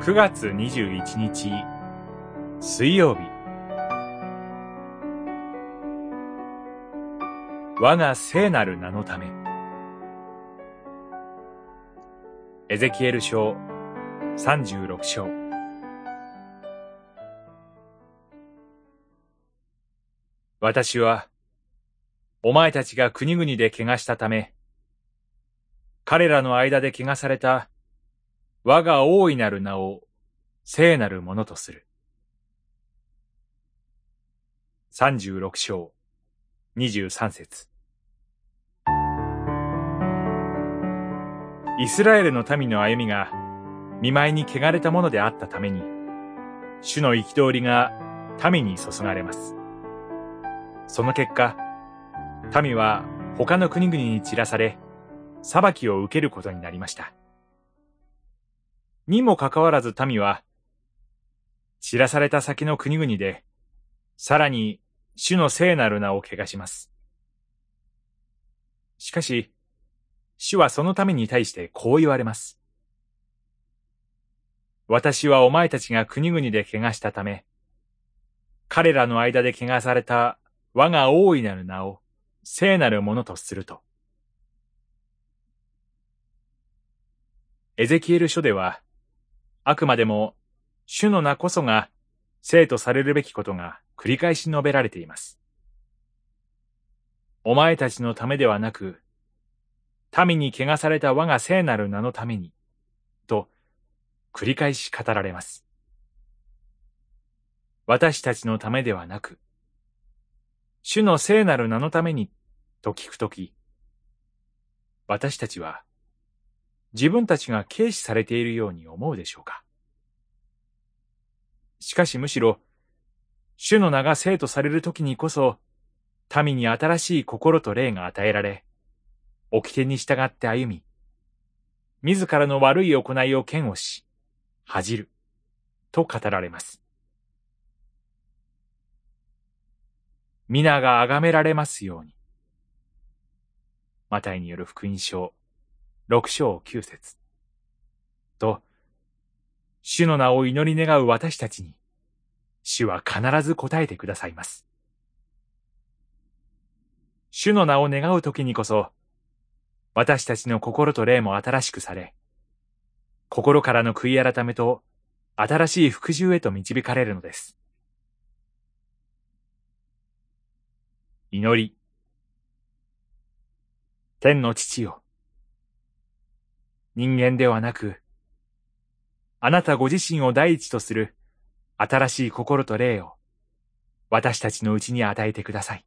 9月21日水曜日。我が聖なる名のため。エゼキエル書36章。私はお前たちが国々で怪我したため彼らの間で怪我された我が大いなる名を聖なるものとする。36章23節イスラエルの民の歩みが見舞いに汚れたものであったために、主の憤りが民に注がれます。その結果、民は他の国々に散らされ、裁きを受けることになりました。にもかかわらず民は、散らされた先の国々で、さらに主の聖なる名を汚します。しかし、主はそのために対してこう言われます。私はお前たちが国々で汚したため、彼らの間で汚された我が大いなる名を聖なるものとすると。エゼキエル書では、あくまでも主の名こそが生とされるべきことが繰り返し述べられています。お前たちのためではなく、民に汚された我が聖なる名のために、と繰り返し語られます。私たちのためではなく、主の聖なる名のために、と聞くとき、私たちは自分たちが軽視されているように思うでしょうか？しかしむしろ、主の名が生とされるときにこそ、民に新しい心と霊が与えられ、掟に従って歩み、自らの悪い行いを嫌悪し、恥じる、と語られます。皆が崇められますように。マタイによる福音書六章九節と、主の名を祈り願う私たちに、主は必ず答えてくださいます。主の名を願うときにこそ、私たちの心と霊も新しくされ、心からの悔い改めと新しい服従へと導かれるのです。祈り。天の父よ。人間ではなく、あなたご自身を第一とする新しい心と霊を私たちのうちに与えてください。